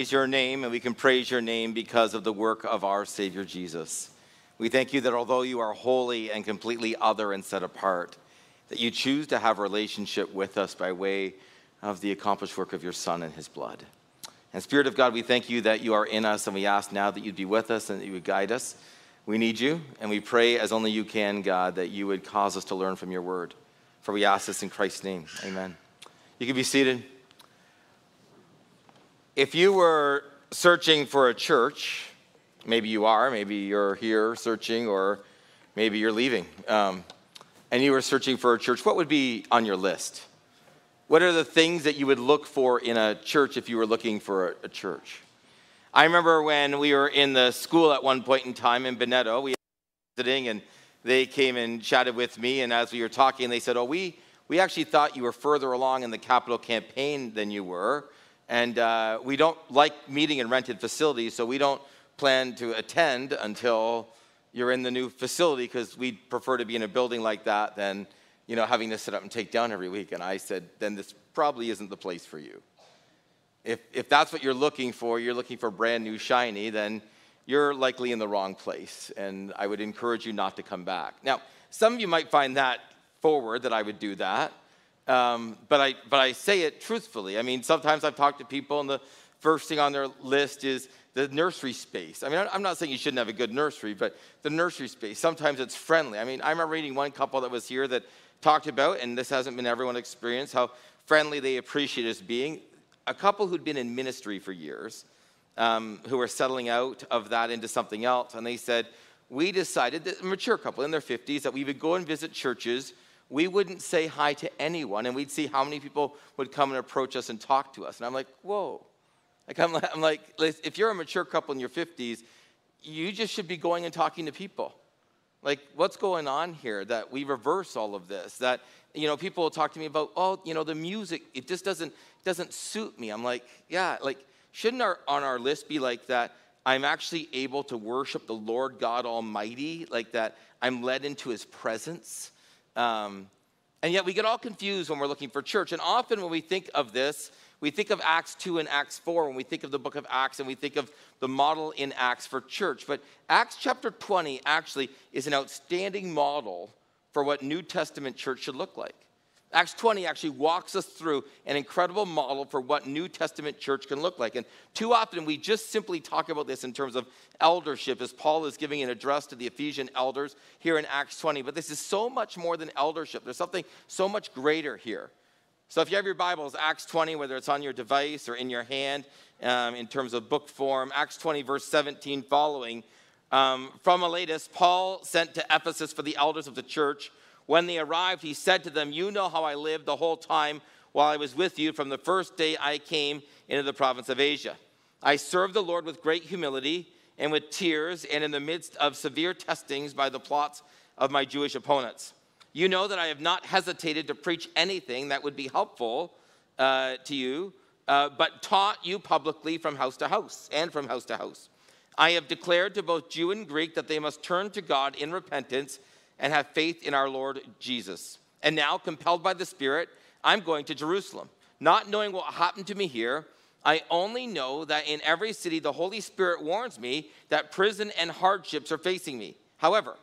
praise your name, and we can praise your name because of the work of our Savior Jesus. We thank you that although you are holy and completely other and set apart, that you choose to have a relationship with us by way of the accomplished work of your Son and his blood. And Spirit of God, we thank you that you are in us, and we ask now that you'd be with us and that you would guide us. We need you, and we pray as only you can, God, that you would cause us to learn from your word. For we ask this in Christ's name. Amen. You can be seated. If you were searching for a church, maybe you are, maybe you're here searching, or maybe you're leaving, um, and you were searching for a church, what would be on your list? What are the things that you would look for in a church if you were looking for a, a church? I remember when we were in the school at one point in time in Beneto, we were visiting, and they came and chatted with me, and as we were talking, they said, "Oh, we we actually thought you were further along in the capital campaign than you were." And uh, we don't like meeting in rented facilities, so we don't plan to attend until you're in the new facility because we prefer to be in a building like that than you know having to sit up and take down every week. And I said, then this probably isn't the place for you. If, if that's what you're looking for, you're looking for brand new shiny, then you're likely in the wrong place. And I would encourage you not to come back. Now, some of you might find that forward that I would do that. Um, but, I, but I say it truthfully. I mean, sometimes I've talked to people, and the first thing on their list is the nursery space. I mean, I'm not saying you shouldn't have a good nursery, but the nursery space, sometimes it's friendly. I mean, I remember reading one couple that was here that talked about, and this hasn't been everyone's experience, how friendly they appreciate us being. A couple who'd been in ministry for years, um, who were settling out of that into something else, and they said, we decided, that a mature couple in their 50s, that we would go and visit churches we wouldn't say hi to anyone and we'd see how many people would come and approach us and talk to us. And I'm like, whoa. Like, I'm like, if you're a mature couple in your 50s, you just should be going and talking to people. Like, what's going on here that we reverse all of this? That, you know, people will talk to me about, oh, you know, the music, it just doesn't, doesn't suit me. I'm like, yeah, like, shouldn't our, on our list be like that? I'm actually able to worship the Lord God Almighty, like that I'm led into his presence um, and yet we get all confused when we're looking for church. And often when we think of this, we think of Acts 2 and Acts 4 when we think of the book of Acts and we think of the model in Acts for church. But Acts chapter 20 actually is an outstanding model for what New Testament church should look like. Acts 20 actually walks us through an incredible model for what New Testament church can look like. And too often we just simply talk about this in terms of eldership, as Paul is giving an address to the Ephesian elders here in Acts 20. But this is so much more than eldership, there's something so much greater here. So if you have your Bibles, Acts 20, whether it's on your device or in your hand um, in terms of book form, Acts 20, verse 17 following. Um, from Miletus, Paul sent to Ephesus for the elders of the church when they arrived, he said to them, You know how I lived the whole time while I was with you from the first day I came into the province of Asia. I served the Lord with great humility and with tears, and in the midst of severe testings by the plots of my Jewish opponents. You know that I have not hesitated to preach anything that would be helpful uh, to you, uh, but taught you publicly from house to house and from house to house. I have declared to both Jew and Greek that they must turn to God in repentance and have faith in our Lord Jesus. And now, compelled by the Spirit, I'm going to Jerusalem. Not knowing what happened to me here, I only know that in every city the Holy Spirit warns me that prison and hardships are facing me. However,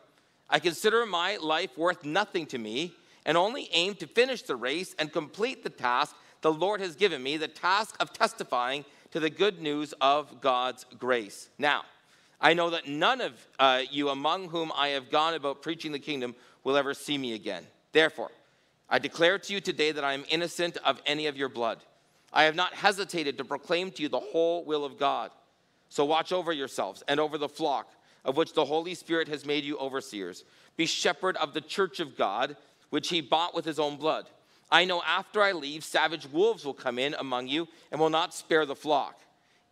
I consider my life worth nothing to me and only aim to finish the race and complete the task the Lord has given me the task of testifying to the good news of God's grace. Now, I know that none of uh, you among whom I have gone about preaching the kingdom will ever see me again. Therefore, I declare to you today that I am innocent of any of your blood. I have not hesitated to proclaim to you the whole will of God. So watch over yourselves and over the flock of which the Holy Spirit has made you overseers. Be shepherd of the church of God, which he bought with his own blood. I know after I leave, savage wolves will come in among you and will not spare the flock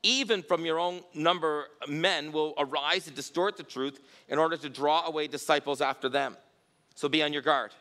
even from your own number men will arise to distort the truth in order to draw away disciples after them. So be on your guard.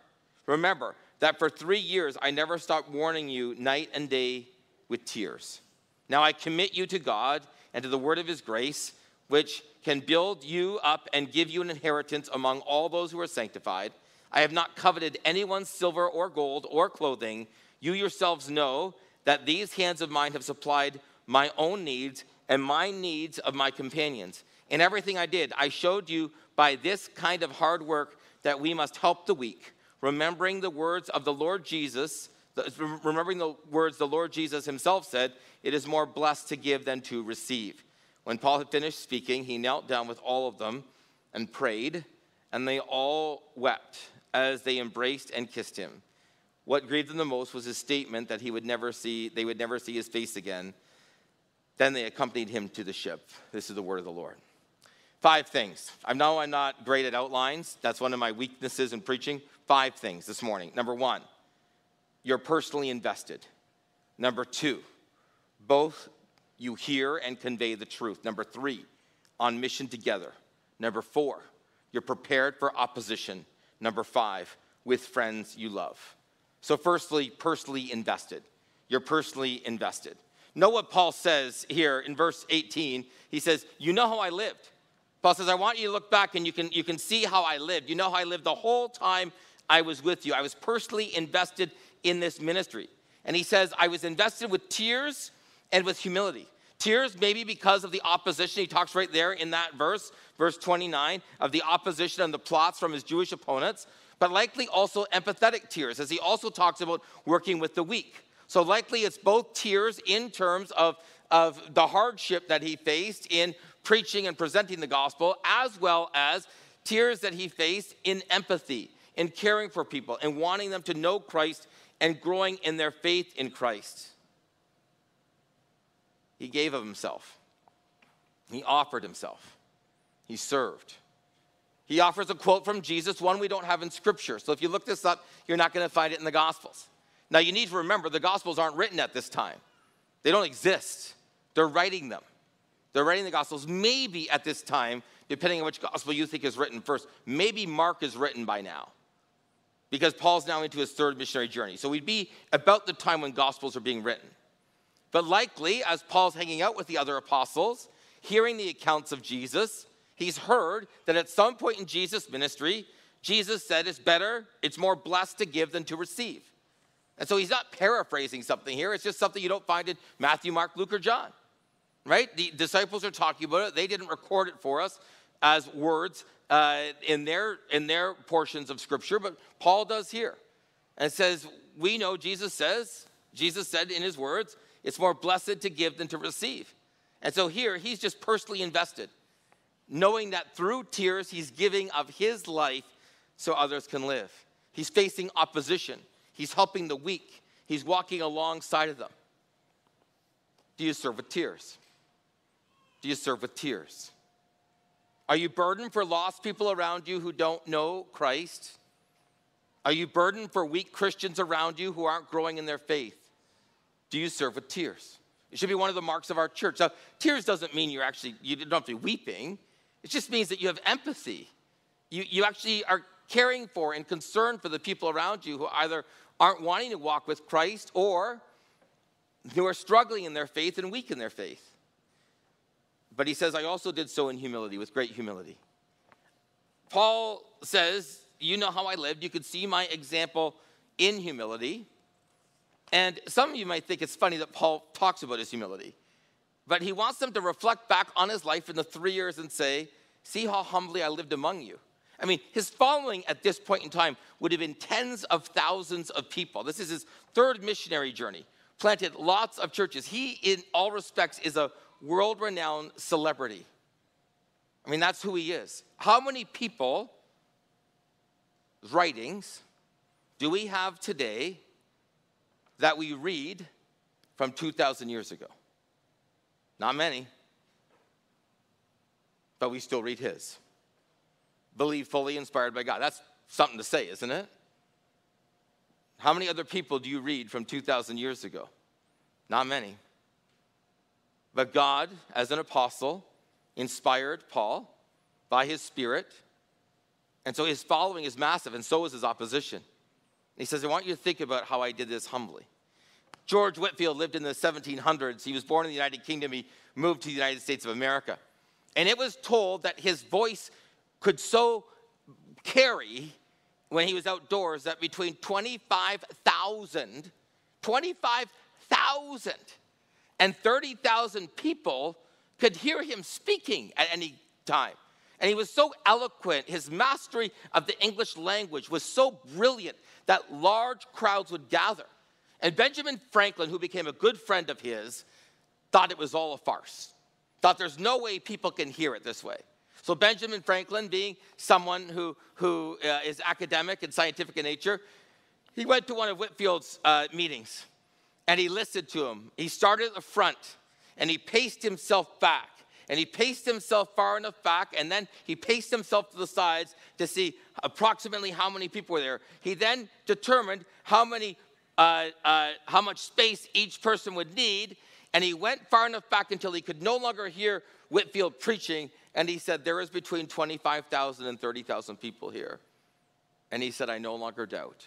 Remember that for three years I never stopped warning you night and day with tears. Now I commit you to God and to the word of his grace, which can build you up and give you an inheritance among all those who are sanctified. I have not coveted anyone's silver or gold or clothing. You yourselves know that these hands of mine have supplied my own needs and my needs of my companions. In everything I did, I showed you by this kind of hard work that we must help the weak, remembering the words of the Lord Jesus, remembering the words the Lord Jesus himself said, it is more blessed to give than to receive. When Paul had finished speaking, he knelt down with all of them and prayed, and they all wept as they embraced and kissed him. What grieved them the most was his statement that he would never see, they would never see his face again. Then they accompanied him to the ship. This is the word of the Lord. Five things. I know I'm not great at outlines. That's one of my weaknesses in preaching. Five things this morning. Number one, you're personally invested. Number two, both you hear and convey the truth. Number three, on mission together. Number four, you're prepared for opposition. Number five, with friends you love. So, firstly, personally invested. You're personally invested. Know what Paul says here in verse 18. He says, You know how I lived. Paul says, I want you to look back and you can, you can see how I lived. You know how I lived the whole time I was with you. I was personally invested in this ministry. And he says, I was invested with tears and with humility. Tears, maybe because of the opposition. He talks right there in that verse, verse 29, of the opposition and the plots from his Jewish opponents, but likely also empathetic tears, as he also talks about working with the weak. So likely it's both tears in terms of, of the hardship that he faced in preaching and presenting the gospel, as well as tears that he faced in empathy, in caring for people, and wanting them to know Christ and growing in their faith in Christ. He gave of himself. He offered himself. He served. He offers a quote from Jesus, one we don't have in Scripture. So if you look this up, you're not going to find it in the Gospels. Now, you need to remember the Gospels aren't written at this time, they don't exist. They're writing them. They're writing the Gospels. Maybe at this time, depending on which Gospel you think is written first, maybe Mark is written by now because Paul's now into his third missionary journey. So we'd be about the time when Gospels are being written. But likely, as Paul's hanging out with the other apostles, hearing the accounts of Jesus, he's heard that at some point in Jesus' ministry, Jesus said it's better, it's more blessed to give than to receive. And so he's not paraphrasing something here, it's just something you don't find in Matthew, Mark, Luke, or John. Right? The disciples are talking about it. They didn't record it for us as words uh, in, their, in their portions of Scripture, but Paul does here. And says, We know Jesus says, Jesus said in his words, it's more blessed to give than to receive. And so here, he's just personally invested, knowing that through tears, he's giving of his life so others can live. He's facing opposition, he's helping the weak, he's walking alongside of them. Do you serve with tears? Do you serve with tears? Are you burdened for lost people around you who don't know Christ? Are you burdened for weak Christians around you who aren't growing in their faith? Do you serve with tears? It should be one of the marks of our church. Now, tears doesn't mean you're actually, you don't have to be weeping. It just means that you have empathy. You, you actually are caring for and concerned for the people around you who either aren't wanting to walk with Christ or who are struggling in their faith and weak in their faith. But he says, I also did so in humility, with great humility. Paul says, You know how I lived. You could see my example in humility. And some of you might think it's funny that Paul talks about his humility, but he wants them to reflect back on his life in the three years and say, See how humbly I lived among you. I mean, his following at this point in time would have been tens of thousands of people. This is his third missionary journey, planted lots of churches. He, in all respects, is a world renowned celebrity. I mean, that's who he is. How many people, writings, do we have today that we read from 2,000 years ago? Not many, but we still read his. Believe fully inspired by God. That's something to say, isn't it? How many other people do you read from 2,000 years ago? Not many. But God, as an apostle, inspired Paul by his spirit. And so his following is massive, and so is his opposition. He says, I want you to think about how I did this humbly. George Whitefield lived in the 1700s. He was born in the United Kingdom. He moved to the United States of America. And it was told that his voice could so carry when he was outdoors that between 25,000, 25,000 and 30,000 people could hear him speaking at any time. And he was so eloquent, his mastery of the English language was so brilliant that large crowds would gather. And Benjamin Franklin, who became a good friend of his, thought it was all a farce, thought there's no way people can hear it this way. So, Benjamin Franklin, being someone who, who uh, is academic and scientific in nature, he went to one of Whitefield's uh, meetings and he listened to him. He started at the front and he paced himself back and he paced himself far enough back and then he paced himself to the sides to see approximately how many people were there. He then determined how many uh, uh, how much space each person would need, and he went far enough back until he could no longer hear Whitefield preaching, and he said, There is between 25,000 and 30,000 people here. And he said, I no longer doubt.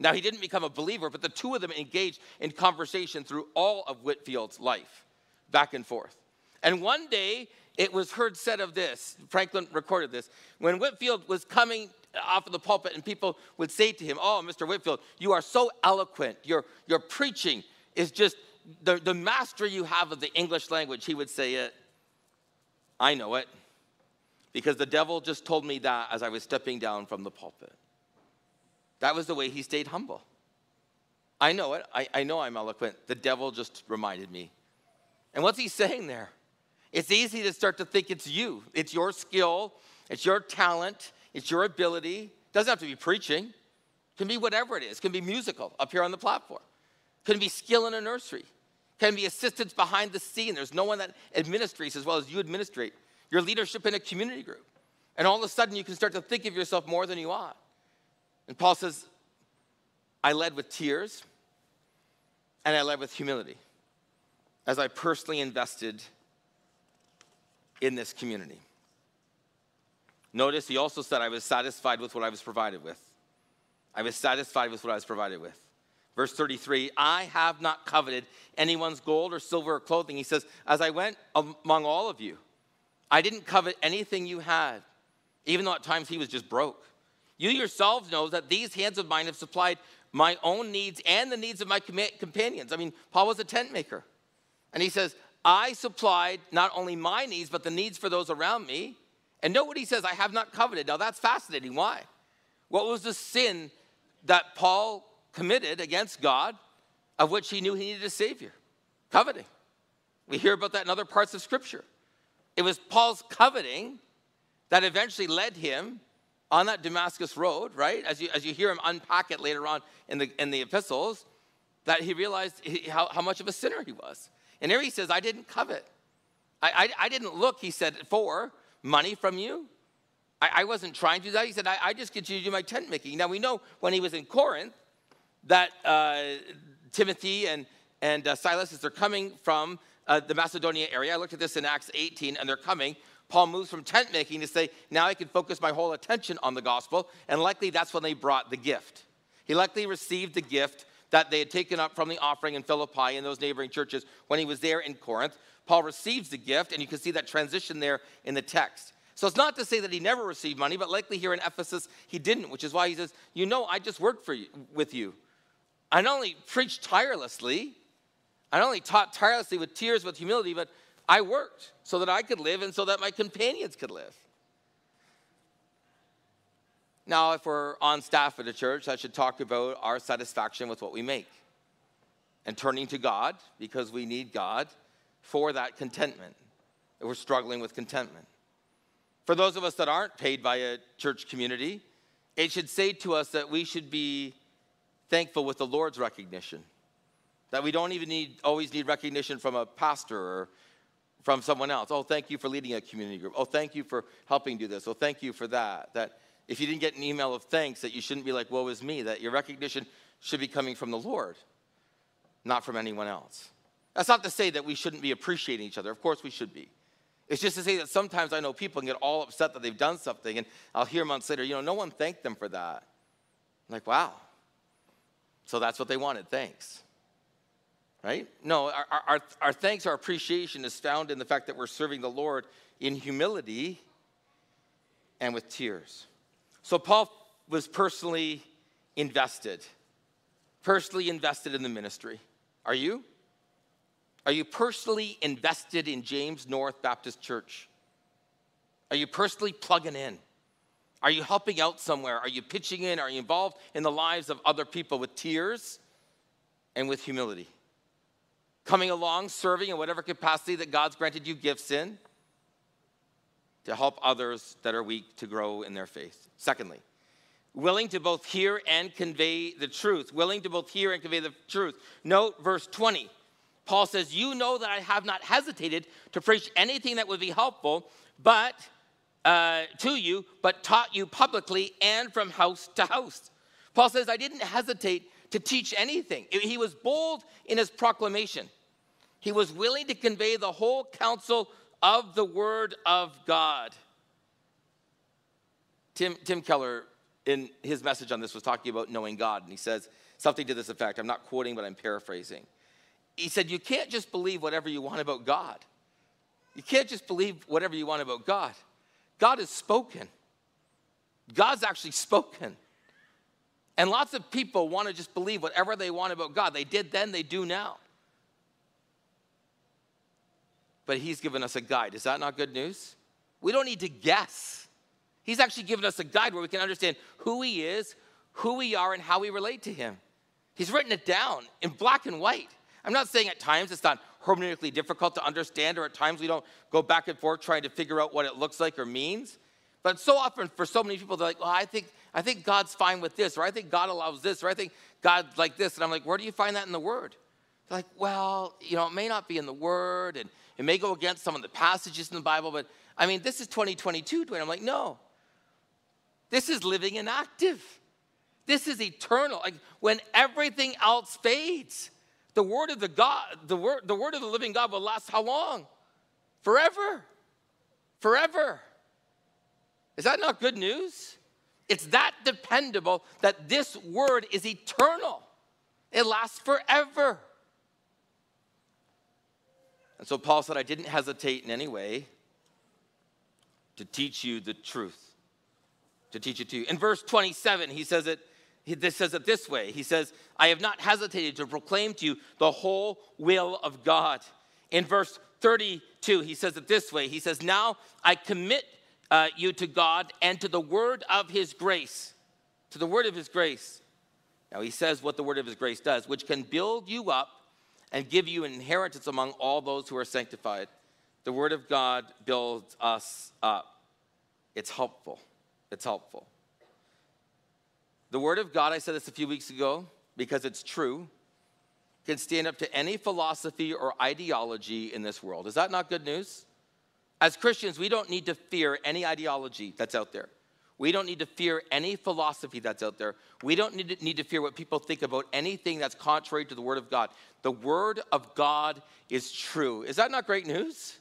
Now, he didn't become a believer, but the two of them engaged in conversation through all of Whitefield's life, back and forth. And one day, it was heard said of this, Franklin recorded this, when Whitefield was coming off of the pulpit and people would say to him, Oh, Mr. Whitfield, you are so eloquent. Your, your preaching is just the, the mastery you have of the English language. He would say it, I know it, because the devil just told me that as I was stepping down from the pulpit. That was the way he stayed humble. I know it. I, I know I'm eloquent. The devil just reminded me. And what's he saying there? It's easy to start to think it's you, it's your skill, it's your talent, it's your ability. It doesn't have to be preaching. It can be whatever it is. It can be musical up here on the platform. It can be skill in a nursery. Can be assistance behind the scene. There's no one that administrates as well as you administrate. Your leadership in a community group. And all of a sudden you can start to think of yourself more than you ought. And Paul says, I led with tears and I led with humility as I personally invested in this community. Notice he also said, I was satisfied with what I was provided with. I was satisfied with what I was provided with. Verse 33 I have not coveted anyone's gold or silver or clothing. He says, As I went among all of you, I didn't covet anything you had, even though at times he was just broke. You yourselves know that these hands of mine have supplied my own needs and the needs of my companions. I mean, Paul was a tent maker. And he says, I supplied not only my needs, but the needs for those around me. And note what he says I have not coveted. Now that's fascinating. Why? What was the sin that Paul committed against God of which he knew he needed a Savior? Coveting. We hear about that in other parts of Scripture. It was Paul's coveting that eventually led him on that Damascus road, right? As you, as you hear him unpack it later on in the, in the epistles, that he realized he, how, how much of a sinner he was. And there he says, I didn't covet. I, I, I didn't look, he said, for money from you. I, I wasn't trying to do that. He said, I, I just you to do my tent making. Now we know when he was in Corinth that uh, Timothy and, and uh, Silas, as they're coming from uh, the Macedonia area, I looked at this in Acts 18, and they're coming. Paul moves from tent making to say, now I can focus my whole attention on the gospel, and likely that's when they brought the gift. He likely received the gift that they had taken up from the offering in Philippi and those neighboring churches when he was there in Corinth. Paul receives the gift, and you can see that transition there in the text. So it's not to say that he never received money, but likely here in Ephesus he didn't, which is why he says, You know, I just worked for you, with you. I not only preached tirelessly, I not only taught tirelessly with tears, with humility, but I worked so that I could live and so that my companions could live. Now, if we're on staff at a church, I should talk about our satisfaction with what we make and turning to God because we need God for that contentment. If We're struggling with contentment. For those of us that aren't paid by a church community, it should say to us that we should be thankful with the Lord's recognition. That we don't even need always need recognition from a pastor or from someone else. Oh, thank you for leading a community group. Oh, thank you for helping do this. Oh, thank you for that. That if you didn't get an email of thanks, that you shouldn't be like, woe is me, that your recognition should be coming from the Lord, not from anyone else. That's not to say that we shouldn't be appreciating each other. Of course, we should be. It's just to say that sometimes I know people can get all upset that they've done something, and I'll hear months later, you know, no one thanked them for that. I'm like, wow. So that's what they wanted, thanks. Right? No, our, our, our thanks, our appreciation is found in the fact that we're serving the Lord in humility and with tears. So Paul was personally invested, personally invested in the ministry. Are you? Are you personally invested in James North Baptist Church? Are you personally plugging in? Are you helping out somewhere? Are you pitching in? Are you involved in the lives of other people with tears and with humility? Coming along, serving in whatever capacity that God's granted you gifts in to help others that are weak to grow in their faith. Secondly, willing to both hear and convey the truth. Willing to both hear and convey the truth. Note verse 20. Paul says, You know that I have not hesitated to preach anything that would be helpful, but uh, to you, but taught you publicly and from house to house. Paul says, I didn't hesitate to teach anything. He was bold in his proclamation. He was willing to convey the whole counsel of the Word of God. Tim, Tim Keller, in his message on this, was talking about knowing God, and he says something to this effect. I'm not quoting, but I'm paraphrasing. He said, You can't just believe whatever you want about God. You can't just believe whatever you want about God. God has spoken. God's actually spoken. And lots of people want to just believe whatever they want about God. They did then, they do now. But He's given us a guide. Is that not good news? We don't need to guess. He's actually given us a guide where we can understand who He is, who we are, and how we relate to Him. He's written it down in black and white. I'm not saying at times it's not hermeneutically difficult to understand, or at times we don't go back and forth trying to figure out what it looks like or means. But so often, for so many people, they're like, well, I think, I think God's fine with this, or I think God allows this, or I think God's like this. And I'm like, where do you find that in the Word? They're like, well, you know, it may not be in the Word, and it may go against some of the passages in the Bible, but I mean, this is 2022, Dwayne. I'm like, no. This is living and active. This is eternal. Like when everything else fades, the word of the God, the word, the word of the living God will last how long? Forever. Forever. Is that not good news? It's that dependable that this word is eternal. It lasts forever. And so Paul said, I didn't hesitate in any way to teach you the truth, to teach it to you. In verse 27, he says it this says it this way He says, I have not hesitated to proclaim to you the whole will of God. In verse 32, he says it this way He says, Now I commit uh, you to God and to the word of his grace. To the word of his grace. Now he says what the word of his grace does, which can build you up and give you an inheritance among all those who are sanctified. The word of God builds us up. It's helpful. It's helpful. The Word of God, I said this a few weeks ago because it's true, can stand up to any philosophy or ideology in this world. Is that not good news? As Christians, we don't need to fear any ideology that's out there. We don't need to fear any philosophy that's out there. We don't need to, need to fear what people think about anything that's contrary to the Word of God. The Word of God is true. Is that not great news?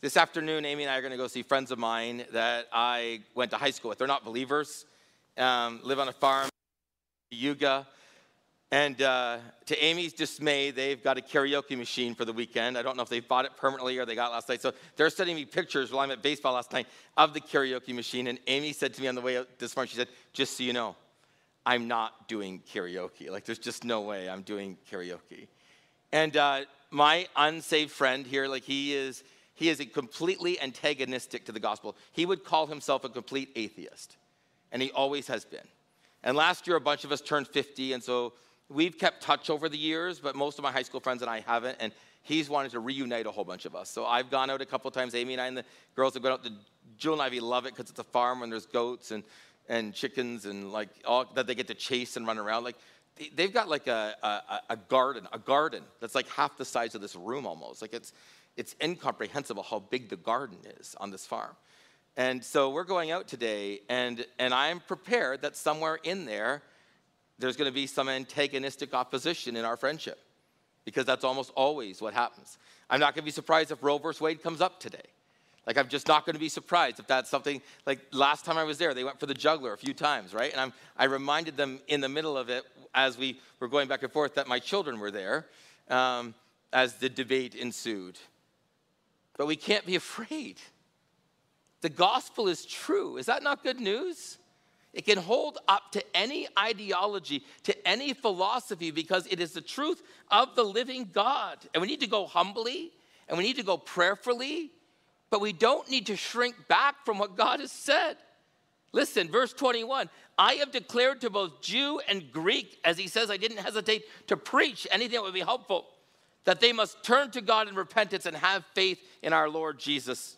This afternoon, Amy and I are going to go see friends of mine that I went to high school with. They're not believers, um, live on a farm, Yuga. And uh, to Amy's dismay, they've got a karaoke machine for the weekend. I don't know if they bought it permanently or they got last night. So they're sending me pictures while I'm at baseball last night of the karaoke machine. And Amy said to me on the way out this morning, she said, just so you know, I'm not doing karaoke. Like, there's just no way I'm doing karaoke. And uh, my unsaved friend here, like, he is, he is completely antagonistic to the gospel. He would call himself a complete atheist and he always has been. And last year, a bunch of us turned 50, and so we've kept touch over the years, but most of my high school friends and I haven't. And he's wanted to reunite a whole bunch of us. So I've gone out a couple times. Amy and I and the girls have gone out. The Jewel and Ivy love it because it's a farm and there's goats and, and chickens and like all that they get to chase and run around. Like they've got like a, a, a garden, a garden that's like half the size of this room almost. Like it's, it's incomprehensible how big the garden is on this farm. And so we're going out today, and, and I'm prepared that somewhere in there, there's going to be some antagonistic opposition in our friendship, because that's almost always what happens. I'm not going to be surprised if Roe versus Wade comes up today. Like, I'm just not going to be surprised if that's something, like last time I was there, they went for the juggler a few times, right? And I'm, I reminded them in the middle of it, as we were going back and forth, that my children were there um, as the debate ensued. But we can't be afraid. The gospel is true. Is that not good news? It can hold up to any ideology, to any philosophy, because it is the truth of the living God. And we need to go humbly and we need to go prayerfully, but we don't need to shrink back from what God has said. Listen, verse 21 I have declared to both Jew and Greek, as he says, I didn't hesitate to preach anything that would be helpful, that they must turn to God in repentance and have faith in our Lord Jesus.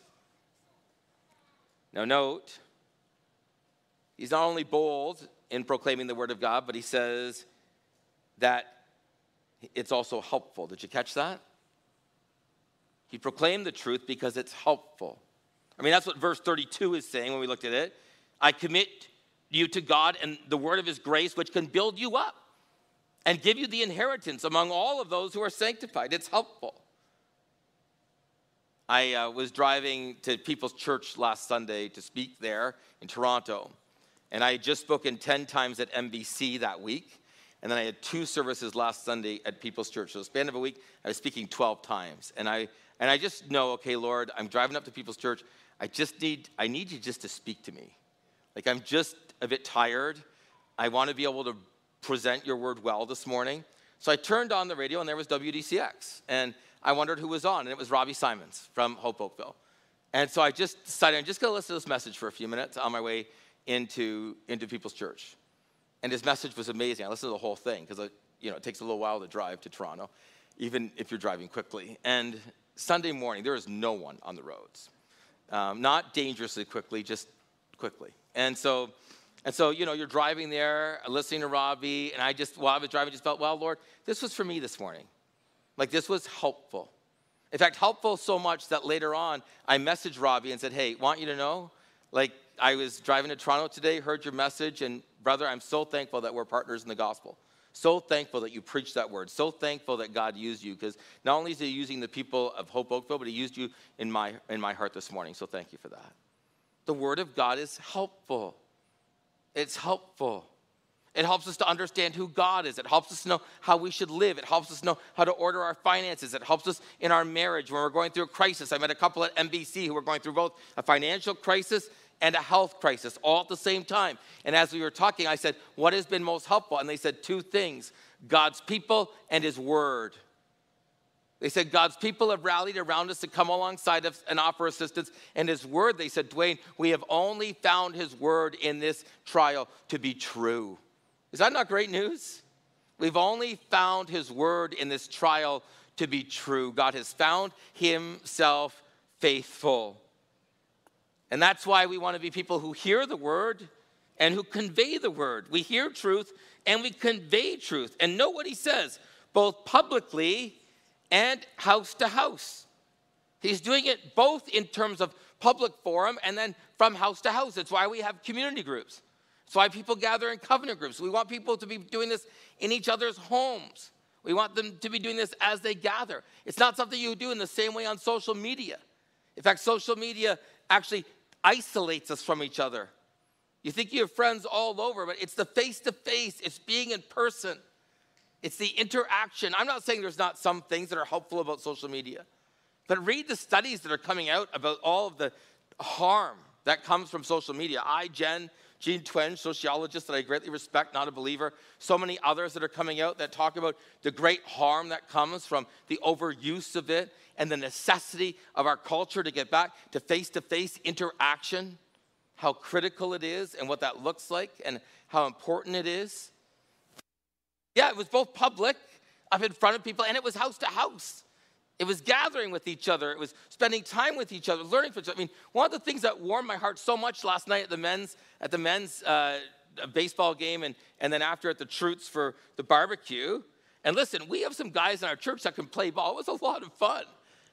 Now, note, he's not only bold in proclaiming the word of God, but he says that it's also helpful. Did you catch that? He proclaimed the truth because it's helpful. I mean, that's what verse 32 is saying when we looked at it. I commit you to God and the word of his grace, which can build you up and give you the inheritance among all of those who are sanctified. It's helpful. I uh, was driving to People's Church last Sunday to speak there in Toronto, and I had just spoken 10 times at MBC that week. And then I had two services last Sunday at People's Church. So, the span of a week, I was speaking 12 times. And I, and I just know, okay, Lord, I'm driving up to People's Church. I just need, I need you just to speak to me. Like, I'm just a bit tired. I want to be able to present your word well this morning. So I turned on the radio and there was WDCX. And I wondered who was on, and it was Robbie Symons from Hope Oakville. And so I just decided I'm just going to listen to this message for a few minutes on my way into, into People's Church. And his message was amazing. I listened to the whole thing because you know, it takes a little while to drive to Toronto, even if you're driving quickly. And Sunday morning, there is no one on the roads. Um, not dangerously quickly, just quickly. And so, and so, you know, you're driving there, listening to Robbie, and I just, while I was driving, just felt, well, Lord, this was for me this morning. Like, this was helpful. In fact, helpful so much that later on, I messaged Robbie and said, hey, want you to know, like, I was driving to Toronto today, heard your message, and brother, I'm so thankful that we're partners in the gospel. So thankful that you preached that word. So thankful that God used you because not only is He using the people of Hope Oakville, but He used you in my, in my heart this morning. So thank you for that the Word of God is helpful. It's helpful. It helps us to understand who God is. It helps us know how we should live. It helps us know how to order our finances. It helps us in our marriage when we're going through a crisis. I met a couple at MBC who were going through both a financial crisis and a health crisis all at the same time. And as we were talking, I said, What has been most helpful? And they said two things God's people and His Word. They said, God's people have rallied around us to come alongside us and offer assistance. And His word, they said, Dwayne, we have only found His word in this trial to be true. Is that not great news? We've only found His word in this trial to be true. God has found Himself faithful. And that's why we want to be people who hear the word and who convey the word. We hear truth and we convey truth. And know what He says, both publicly and house to house. He's doing it both in terms of public forum and then from house to house. That's why we have community groups. It's why people gather in covenant groups. We want people to be doing this in each other's homes. We want them to be doing this as they gather. It's not something you do in the same way on social media. In fact, social media actually isolates us from each other. You think you have friends all over, but it's the face to face, it's being in person. It's the interaction. I'm not saying there's not some things that are helpful about social media, but read the studies that are coming out about all of the harm that comes from social media. I, Jen, Jean Twenge, sociologist that I greatly respect, not a believer, so many others that are coming out that talk about the great harm that comes from the overuse of it and the necessity of our culture to get back to face to face interaction, how critical it is and what that looks like and how important it is. Yeah, it was both public, up in front of people, and it was house to house. It was gathering with each other. It was spending time with each other, learning from each other. I mean, one of the things that warmed my heart so much last night at the men's at the men's uh, baseball game, and and then after at the Troots for the barbecue. And listen, we have some guys in our church that can play ball. It was a lot of fun.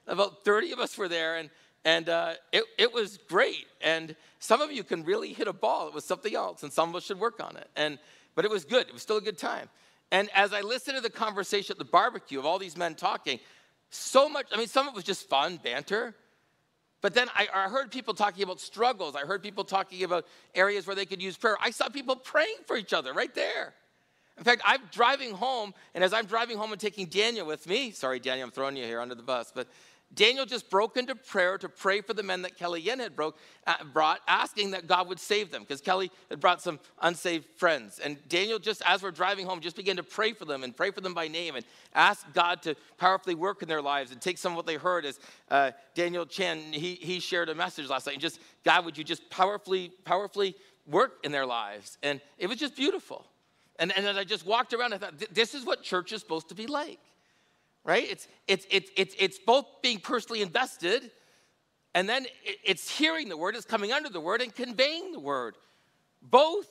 About 30 of us were there, and and uh, it, it was great. And some of you can really hit a ball. It was something else, and some of us should work on it. And but it was good. It was still a good time. And as I listened to the conversation at the barbecue of all these men talking, so much, I mean, some of it was just fun, banter. But then I, I, heard people talking about struggles. I heard people talking about areas where they could use prayer. I saw people praying for each other right there. In fact, I'm driving home, and as I'm driving home and taking Daniel with me, sorry, Daniel, I'm throwing you here under the bus, but Daniel just broke into prayer to pray for the men that Kelly Yen had broke, uh, brought, asking that God would save them because Kelly had brought some unsaved friends. And Daniel, just as we're driving home, just began to pray for them and pray for them by name and ask God to powerfully work in their lives and take some of what they heard. As uh, Daniel Chen, he, he shared a message last night. And just, God, would you just powerfully, powerfully work in their lives? And it was just beautiful. And, and as I just walked around, I thought, this is what church is supposed to be like right? It's, it's, it's, it's, it's both being personally invested and then it's hearing the word, it's coming under the word and conveying the word. Both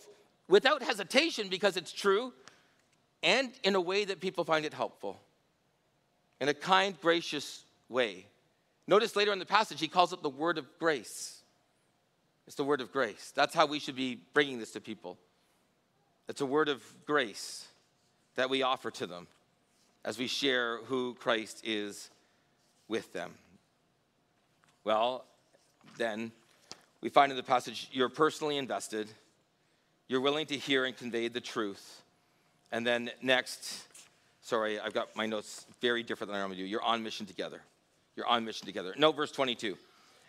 without hesitation because it's true and in a way that people find it helpful. In a kind, gracious way. Notice later in the passage, he calls it the word of grace. It's the word of grace. That's how we should be bringing this to people. It's a word of grace that we offer to them as we share who Christ is with them. Well, then we find in the passage you're personally invested, you're willing to hear and convey the truth. And then next, sorry, I've got my notes very different than I normally do. You're on mission together. You're on mission together. Note verse 22.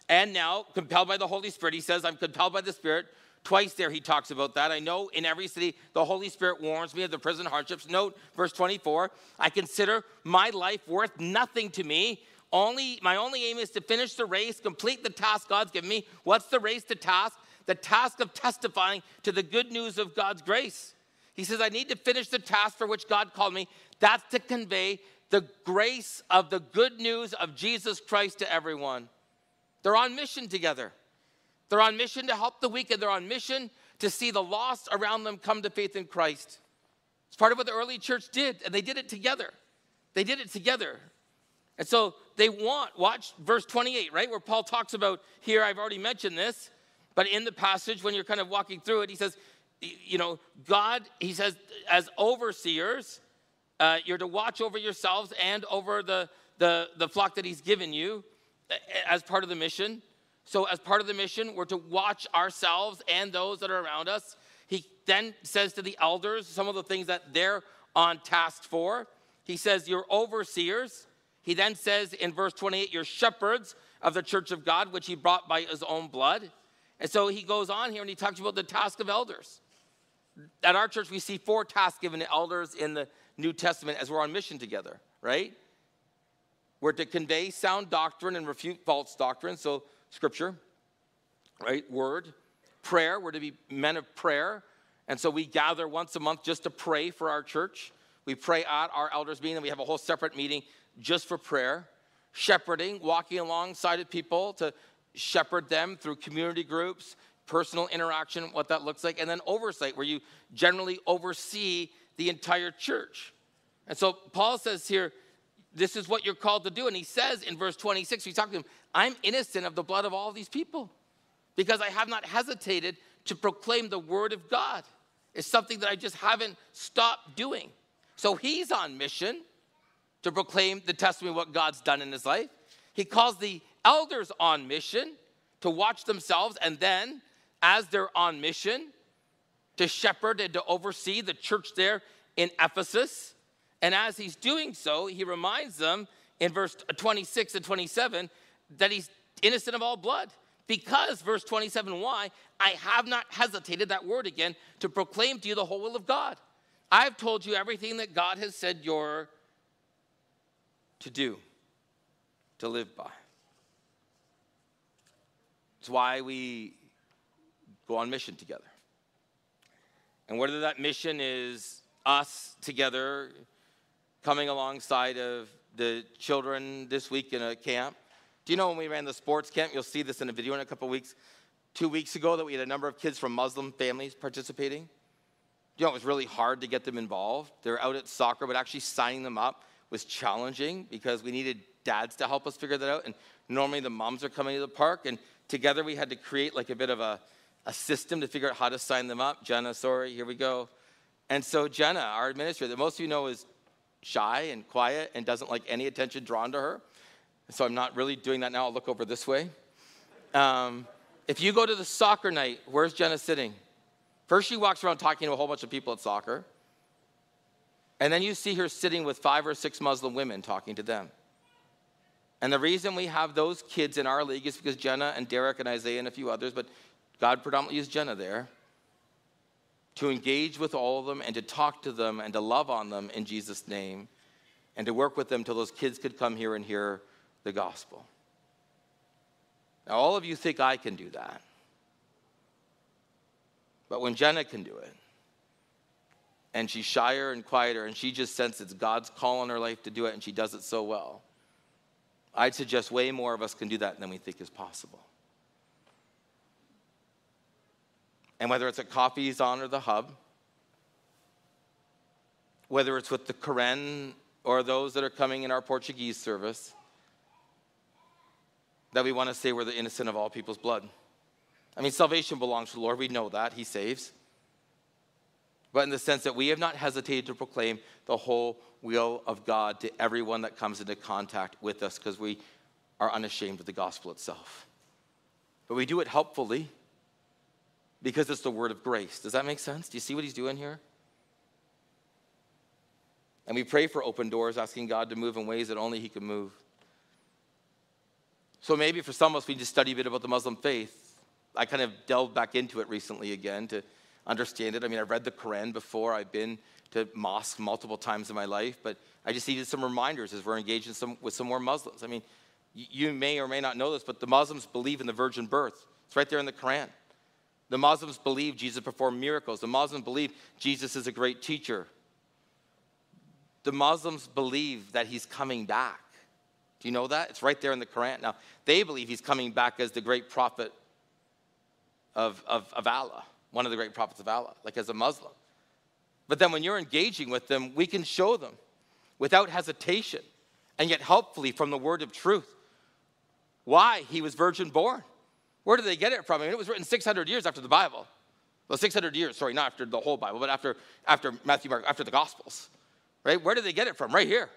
And now, compelled by the Holy Spirit, he says, I'm compelled by the Spirit Twice there he talks about that. I know in every city the Holy Spirit warns me of the prison hardships. Note verse 24 I consider my life worth nothing to me. Only my only aim is to finish the race, complete the task God's given me. What's the race to task? The task of testifying to the good news of God's grace. He says, I need to finish the task for which God called me. That's to convey the grace of the good news of Jesus Christ to everyone. They're on mission together. They're on mission to help the weak, and they're on mission to see the lost around them come to faith in Christ. It's part of what the early church did, and they did it together. They did it together. And so they want, watch verse 28, right? Where Paul talks about here, I've already mentioned this, but in the passage, when you're kind of walking through it, he says, you know, God, he says, as overseers, uh, you're to watch over yourselves and over the, the, the flock that he's given you as part of the mission. So, as part of the mission, we're to watch ourselves and those that are around us. He then says to the elders some of the things that they're on task for. He says, You're overseers. He then says in verse 28, You're shepherds of the church of God, which he brought by his own blood. And so he goes on here and he talks about the task of elders. At our church, we see four tasks given to elders in the New Testament as we're on mission together, right? We're to convey sound doctrine and refute false doctrine. So scripture, right? Word. Prayer, we're to be men of prayer. And so we gather once a month just to pray for our church. We pray at our elders meeting, and we have a whole separate meeting just for prayer. Shepherding, walking alongside of people to shepherd them through community groups, personal interaction, what that looks like, and then oversight, where you generally oversee the entire church. And so Paul says here, this is what you're called to do. And he says in verse 26, he's talking to him, I'm innocent of the blood of all these people because I have not hesitated to proclaim the word of God. It's something that I just haven't stopped doing. So he's on mission to proclaim the testimony of what God's done in his life. He calls the elders on mission to watch themselves, and then, as they're on mission, to shepherd and to oversee the church there in Ephesus. And as he's doing so, he reminds them in verse 26 and 27 that he's innocent of all blood. Because, verse 27, why? I have not hesitated, that word again, to proclaim to you the whole will of God. I've told you everything that God has said you're to do, to live by. It's why we go on mission together. And whether that mission is us together coming alongside of the children this week in a camp. Do you know when we ran the sports camp? You'll see this in a video in a couple weeks. Two weeks ago, that we had a number of kids from Muslim families participating. Do you know it was really hard to get them involved? They're out at soccer, but actually signing them up was challenging because we needed dads to help us figure that out. And normally the moms are coming to the park, and together we had to create like a bit of a, a system to figure out how to sign them up. Jenna, sorry, here we go. And so Jenna, our administrator, that most of you know is shy and quiet and doesn't like any attention drawn to her. So I'm not really doing that now. I'll look over this way. Um, if you go to the soccer night, where's Jenna sitting? First, she walks around talking to a whole bunch of people at soccer. And then you see her sitting with five or six Muslim women talking to them. And the reason we have those kids in our league is because Jenna and Derek and Isaiah and a few others, but God predominantly used Jenna there to engage with all of them and to talk to them and to love on them in Jesus' name and to work with them till those kids could come here and hear the gospel. Now, all of you think I can do that. But when Jenna can do it, and she's shyer and quieter, and she just senses God's call on her life to do it, and she does it so well, I'd suggest way more of us can do that than we think is possible. And whether it's at Coffee's On or the Hub, whether it's with the Karen or those that are coming in our Portuguese service, that we want to say we're the innocent of all people's blood. I mean, salvation belongs to the Lord. We know that. He saves. But in the sense that we have not hesitated to proclaim the whole will of God to everyone that comes into contact with us because we are unashamed of the gospel itself. But we do it helpfully because it's the word of grace. Does that make sense? Do you see what he's doing here? And we pray for open doors, asking God to move in ways that only he can move. So maybe for some of us, we just study a bit about the Muslim faith. I kind of delved back into it recently again to understand it. I mean, I've read the Quran before, I've been to mosque multiple times in my life, but I just needed some reminders as we're engaging some, with some more Muslims. I mean, you may or may not know this, but the Muslims believe in the virgin birth. It's right there in the Quran. The Muslims believe Jesus performed miracles. The Muslims believe Jesus is a great teacher. The Muslims believe that he's coming back. Do you know that? It's right there in the Quran. Now, they believe he's coming back as the great prophet of, of, of Allah, one of the great prophets of Allah, like as a Muslim. But then when you're engaging with them, we can show them without hesitation and yet helpfully from the word of truth why he was virgin born. Where did they get it from? I mean, it was written 600 years after the Bible. Well, 600 years, sorry, not after the whole Bible, but after, after Matthew, Mark, after the Gospels. Right? Where did they get it from? Right here.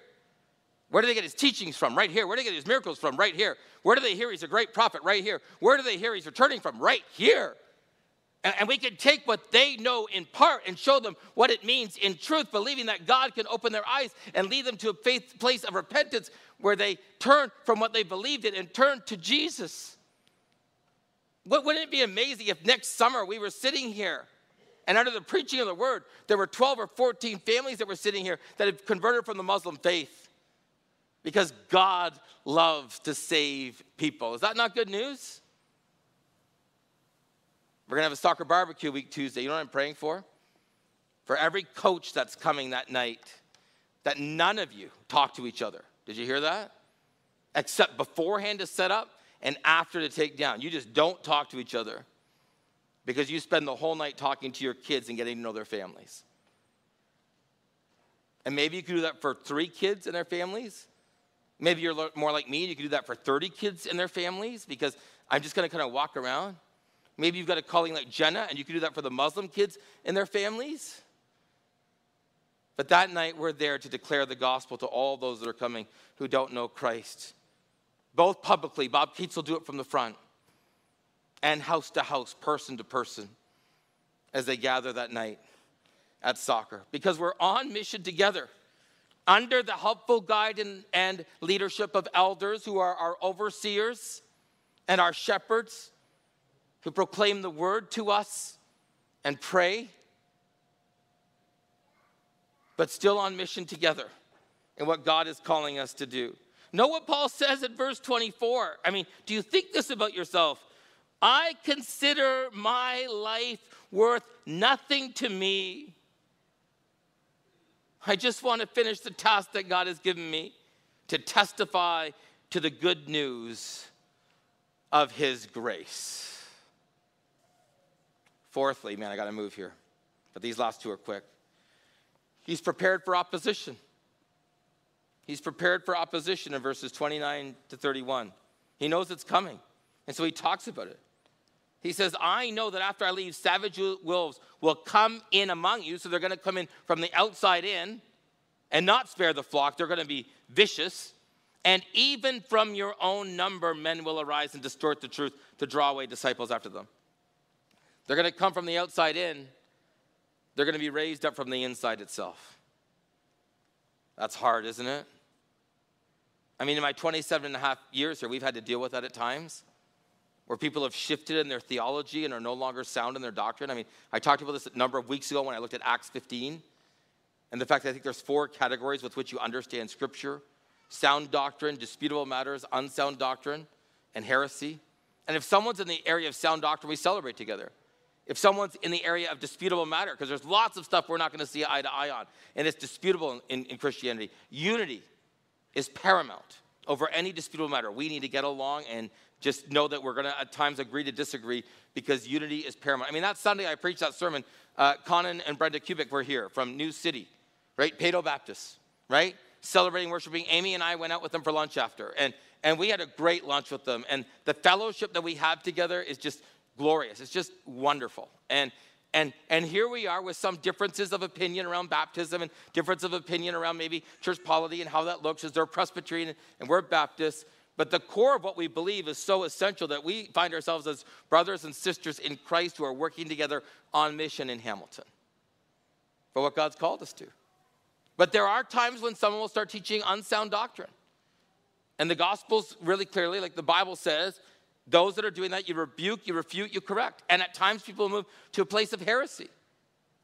Where do they get his teachings from? Right here. Where do they get his miracles from? Right here. Where do they hear he's a great prophet? Right here. Where do they hear he's returning from? Right here. And, and we can take what they know in part and show them what it means in truth, believing that God can open their eyes and lead them to a faith, place of repentance where they turn from what they believed in and turn to Jesus. Wouldn't it be amazing if next summer we were sitting here and under the preaching of the word, there were 12 or 14 families that were sitting here that have converted from the Muslim faith because God loves to save people. Is that not good news? We're going to have a soccer barbecue week Tuesday. You know what I'm praying for? For every coach that's coming that night, that none of you talk to each other. Did you hear that? Except beforehand to set up and after to take down. You just don't talk to each other because you spend the whole night talking to your kids and getting to know their families. And maybe you could do that for three kids and their families. Maybe you're more like me, you could do that for 30 kids and their families because I'm just gonna kind of walk around. Maybe you've got a calling like Jenna and you could do that for the Muslim kids and their families. But that night, we're there to declare the gospel to all those that are coming who don't know Christ. Both publicly, Bob Keats will do it from the front and house to house, person to person, as they gather that night at soccer. Because we're on mission together under the helpful guide and, and leadership of elders who are our overseers and our shepherds who proclaim the word to us and pray, but still on mission together in what God is calling us to do. Know what Paul says in verse 24. I mean, do you think this about yourself? I consider my life worth nothing to me. I just want to finish the task that God has given me to testify to the good news of His grace. Fourthly, man, I got to move here, but these last two are quick. He's prepared for opposition. He's prepared for opposition in verses 29 to 31. He knows it's coming, and so he talks about it. He says, I know that after I leave, savage wolves will come in among you. So they're going to come in from the outside in and not spare the flock. They're going to be vicious. And even from your own number, men will arise and distort the truth to draw away disciples after them. They're going to come from the outside in. They're going to be raised up from the inside itself. That's hard, isn't it? I mean, in my 27 and a half years here, we've had to deal with that at times where people have shifted in their theology and are no longer sound in their doctrine. I mean, I talked about this a number of weeks ago when I looked at Acts 15 and the fact that I think there's four categories with which you understand Scripture sound doctrine, disputable matters, unsound doctrine, and heresy. And if someone's in the area of sound doctrine, we celebrate together. If someone's in the area of disputable matter, because there's lots of stuff we're not going to see eye to eye on, and it's disputable in, in, in Christianity, unity is paramount over any disputable matter. We need to get along and just know that we're going to at times agree to disagree because unity is paramount. I mean, that Sunday I preached that sermon. Uh, Conan and Brenda Kubik were here from New City, right? Paedobaptist, right? Celebrating, worshiping. Amy and I went out with them for lunch after, and and we had a great lunch with them. And the fellowship that we have together is just glorious. It's just wonderful. And and, and here we are with some differences of opinion around baptism and difference of opinion around maybe church polity and how that looks as they're Presbyterian and we're Baptists. But the core of what we believe is so essential that we find ourselves as brothers and sisters in Christ who are working together on mission in Hamilton for what God's called us to. But there are times when someone will start teaching unsound doctrine. And the Gospels really clearly, like the Bible says, those that are doing that, you rebuke, you refute, you correct. And at times people move to a place of heresy.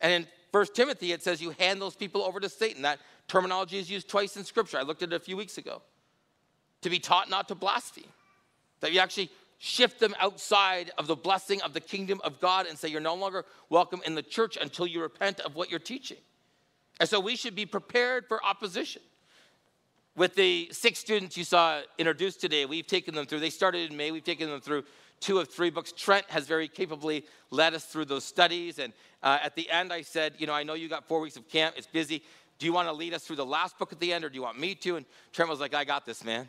And in 1 Timothy, it says you hand those people over to Satan. That terminology is used twice in Scripture. I looked at it a few weeks ago. To be taught not to blaspheme. That you actually shift them outside of the blessing of the kingdom of God and say you're no longer welcome in the church until you repent of what you're teaching. And so we should be prepared for opposition. With the six students you saw introduced today, we've taken them through, they started in May, we've taken them through two of three books. Trent has very capably led us through those studies. And uh, at the end, I said, You know, I know you got four weeks of camp, it's busy. Do you want to lead us through the last book at the end, or do you want me to? And Trent was like, I got this, man.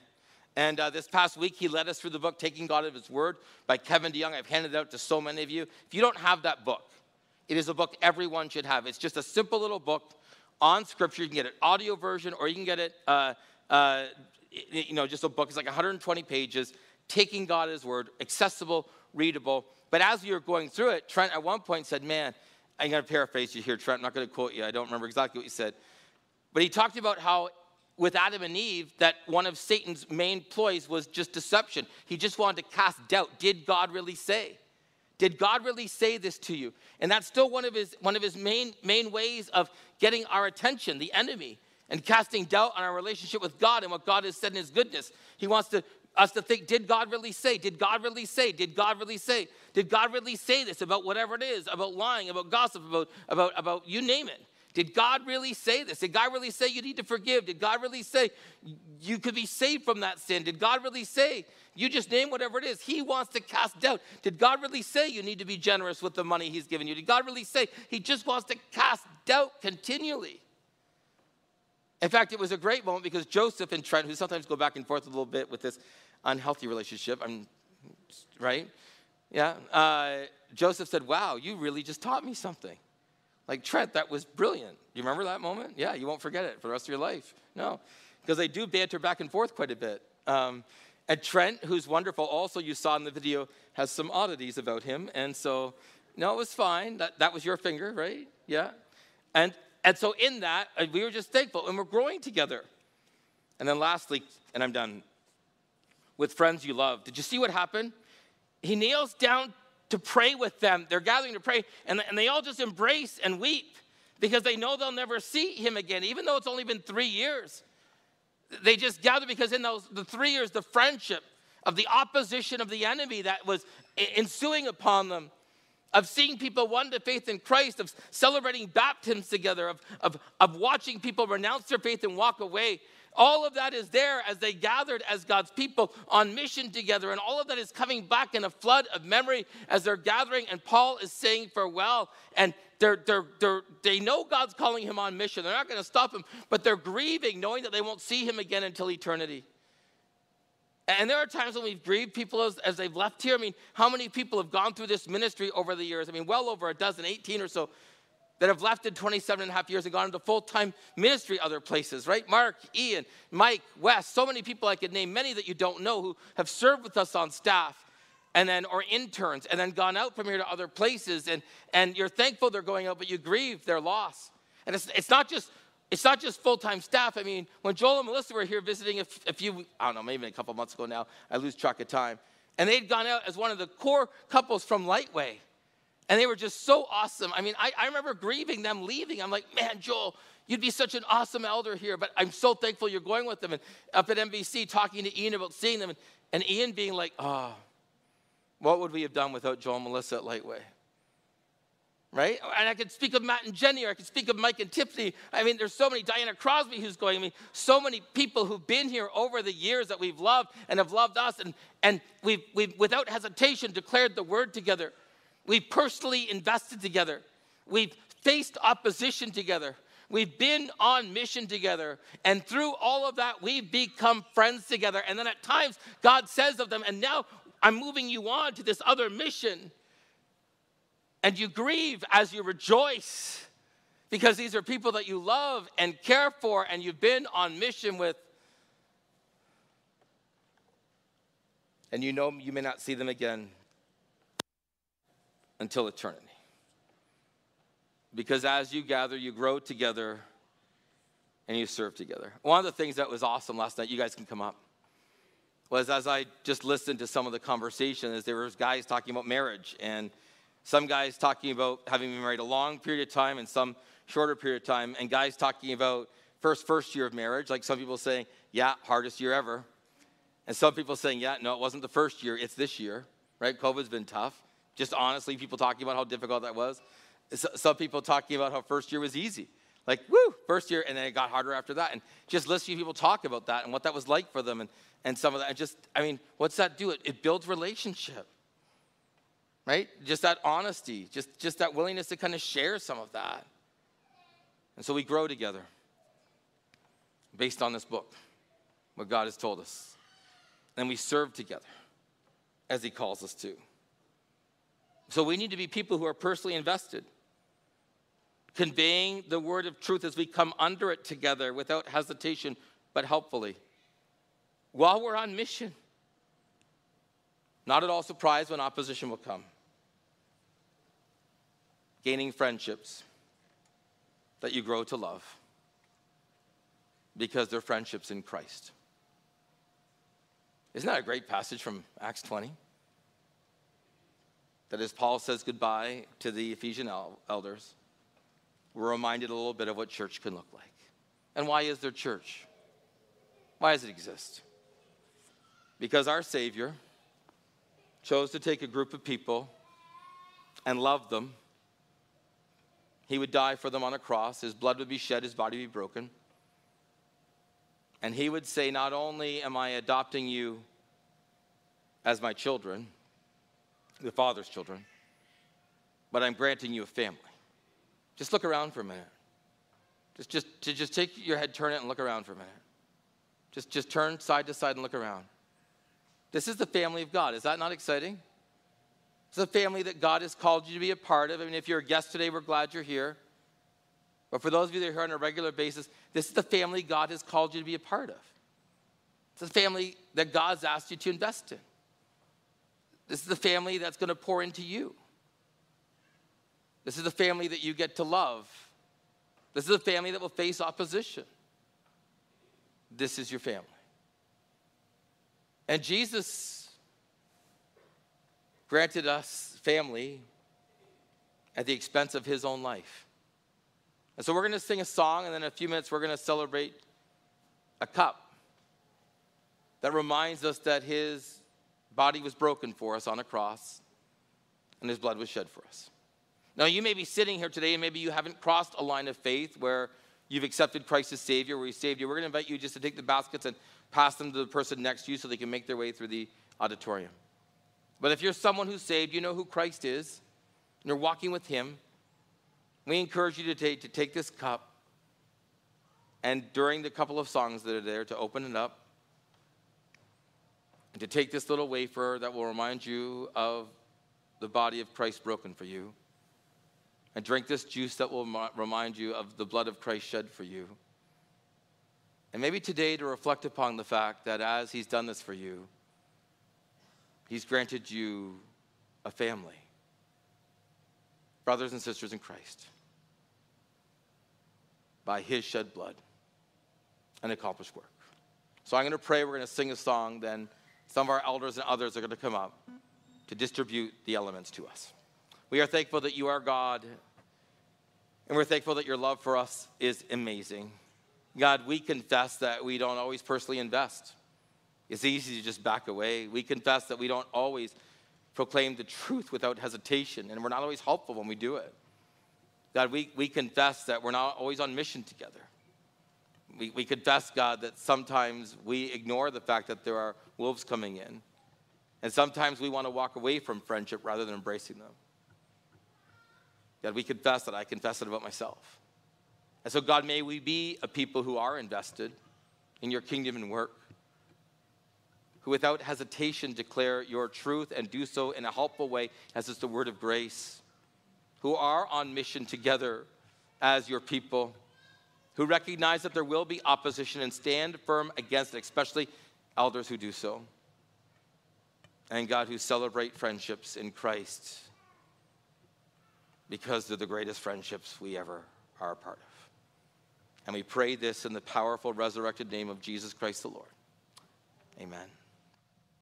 And uh, this past week, he led us through the book, Taking God at His Word by Kevin DeYoung. I've handed it out to so many of you. If you don't have that book, it is a book everyone should have. It's just a simple little book on Scripture. You can get it audio version, or you can get it uh, uh, you know, just a book. It's like 120 pages, taking God at His word, accessible, readable. But as we were going through it, Trent at one point said, Man, I'm going to paraphrase you here, Trent. I'm not going to quote you. I don't remember exactly what he said. But he talked about how with Adam and Eve, that one of Satan's main ploys was just deception. He just wanted to cast doubt. Did God really say? Did God really say this to you? And that's still one of his, one of his main, main ways of getting our attention, the enemy and casting doubt on our relationship with God and what God has said in His goodness. He wants to, us to think, did God really say? Did God really say? Did God really say? Did God really say this about whatever it is, about lying, about gossip, about, about, about you name it? Did God really say this? Did God really say you need to forgive? Did God really say you could be saved from that sin? Did God really say you just name whatever it is? He wants to cast doubt. Did God really say you need to be generous with the money He's given you? Did God really say He just wants to cast doubt continually? In fact, it was a great moment because Joseph and Trent, who sometimes go back and forth a little bit with this unhealthy relationship, I'm right? Yeah. Uh, Joseph said, Wow, you really just taught me something. Like, Trent, that was brilliant. You remember that moment? Yeah, you won't forget it for the rest of your life. No, because they do banter back and forth quite a bit. Um, and Trent, who's wonderful, also you saw in the video, has some oddities about him. And so, no, it was fine. That, that was your finger, right? Yeah. And and so, in that, uh, we were just thankful and we're growing together. And then, lastly, and I'm done, with friends you love. Did you see what happened? He kneels down to pray with them. They're gathering to pray, and, and they all just embrace and weep because they know they'll never see him again, even though it's only been three years. They just gather because in those the three years, the friendship of the opposition of the enemy that was ensuing upon them of seeing people won to faith in Christ, of celebrating baptisms together, of, of, of watching people renounce their faith and walk away. All of that is there as they gathered as God's people on mission together. And all of that is coming back in a flood of memory as they're gathering. And Paul is saying farewell. And they're, they're, they're, they know God's calling him on mission. They're not going to stop him, but they're grieving, knowing that they won't see him again until eternity. And there are times when we've grieved people as, as, they've left here. I mean, how many people have gone through this ministry over the years? I mean, well over a dozen, 18 or so, that have left in 27 and a half years and gone into full time ministry other places, right? Mark, Ian, Mike, Wes, so many people I could name, many that you don't know who have served with us on staff and then or interns and then gone out from here to other places and and you're thankful they're going out but you grieve their loss and it's, it's not just it's not just full-time staff. I mean, when Joel and Melissa were here visiting a few, I don't know, maybe a couple months ago now, I lose track of time. And they'd gone out as one of the core couples from Lightway. And they were just so awesome. I mean, I, I remember grieving them leaving. I'm like, man, Joel, you'd be such an awesome elder here, but I'm so thankful you're going with them. And up at NBC, talking to Ian about seeing them, and, and Ian being like, oh, what would we have done without Joel and Melissa at Lightway? Right? And I could speak of Matt and Jenny, or I could speak of Mike and Tiffany. I mean, there's so many, Diana Crosby who's going. I mean, so many people who've been here over the years that we've loved and have loved us, and, and we've, we've, without hesitation, declared the word together. We've personally invested together. We've faced opposition together. We've been on mission together. And through all of that, we've become friends together. And then at times, God says of them, and now I'm moving you on to this other mission and you grieve as you rejoice because these are people that you love and care for and you've been on mission with. And you know you may not see them again until eternity. Because as you gather, you grow together and you serve together. One of the things that was awesome last night, you guys can come up, was as I just listened to some of the conversation, is there was guys talking about marriage and some guys talking about having been married a long period of time and some shorter period of time, and guys talking about first first year of marriage, like some people saying, yeah, hardest year ever. And some people saying, yeah, no, it wasn't the first year, it's this year, right? COVID's been tough. Just honestly, people talking about how difficult that was. Some people talking about how first year was easy. Like, woo, first year, and then it got harder after that. And just listening to people talk about that and what that was like for them and, and some of that. And just, I mean, what's that do? It, it builds relationship right? Just that honesty, just, just that willingness to kind of share some of that. And so we grow together based on this book, what God has told us. And we serve together as He calls us to. So we need to be people who are personally invested, conveying the word of truth as we come under it together without hesitation, but helpfully, while we're on mission. Not at all surprised when opposition will come gaining friendships that you grow to love because they're friendships in Christ. Isn't that a great passage from Acts 20? That as Paul says goodbye to the Ephesian elders, we're reminded a little bit of what church can look like. And why is there church? Why does it exist? Because our Savior chose to take a group of people and love them he would die for them on a cross. His blood would be shed, his body would be broken. And he would say, Not only am I adopting you as my children, the Father's children, but I'm granting you a family. Just look around for a minute. Just, just, to just take your head, turn it, and look around for a minute. Just, just turn side to side and look around. This is the family of God. Is that not exciting? It's a family that God has called you to be a part of. I mean, if you're a guest today, we're glad you're here. But for those of you that are here on a regular basis, this is the family God has called you to be a part of. It's a family that God's asked you to invest in. This is the family that's going to pour into you. This is the family that you get to love. This is a family that will face opposition. This is your family. And Jesus granted us family at the expense of his own life. And so we're going to sing a song, and then in a few minutes, we're going to celebrate a cup that reminds us that his body was broken for us on a cross and his blood was shed for us. Now, you may be sitting here today, and maybe you haven't crossed a line of faith where you've accepted Christ as Savior, where He saved you. We're going to invite you just to take the baskets and pass them to the person next to you so they can make their way through the auditorium. But if you're someone who's saved, you know who Christ is, and you're walking with Him, we encourage you to take, to take this cup and during the couple of songs that are there, to open it up and to take this little wafer that will remind you of the body of Christ broken for you, and drink this juice that will remind you of the blood of Christ shed for you. And maybe today to reflect upon the fact that as He's done this for you, He's granted you a family, brothers and sisters in Christ. by his shed blood and accomplished work. So I'm going to pray. We're going to sing a song. Then some of our elders and others are going to come up to distribute the elements to us. We are thankful that you are God, and we're thankful that your love for us is amazing. God, we confess that we don't always personally invest. It's easy to just back away. We confess that we don't always proclaim the truth without hesitation, and we're not always helpful when we do it. God, we, we confess that we're not always on mission together. We, we confess, God, that sometimes we ignore the fact that there are wolves coming in. And sometimes we want to walk away from friendship rather than embracing them. God, we confess that I confess it about myself. And so, God, may we be a people who are invested in your kingdom and work, who without hesitation declare your truth and do so in a helpful way as it's the word of grace, who are on mission together as your people, who recognize that there will be opposition and stand firm against it, especially elders who do so. And God, who celebrate friendships in Christ because they're the greatest friendships we ever are a part of. And we pray this in the powerful resurrected name of Jesus Christ the Lord. Amen.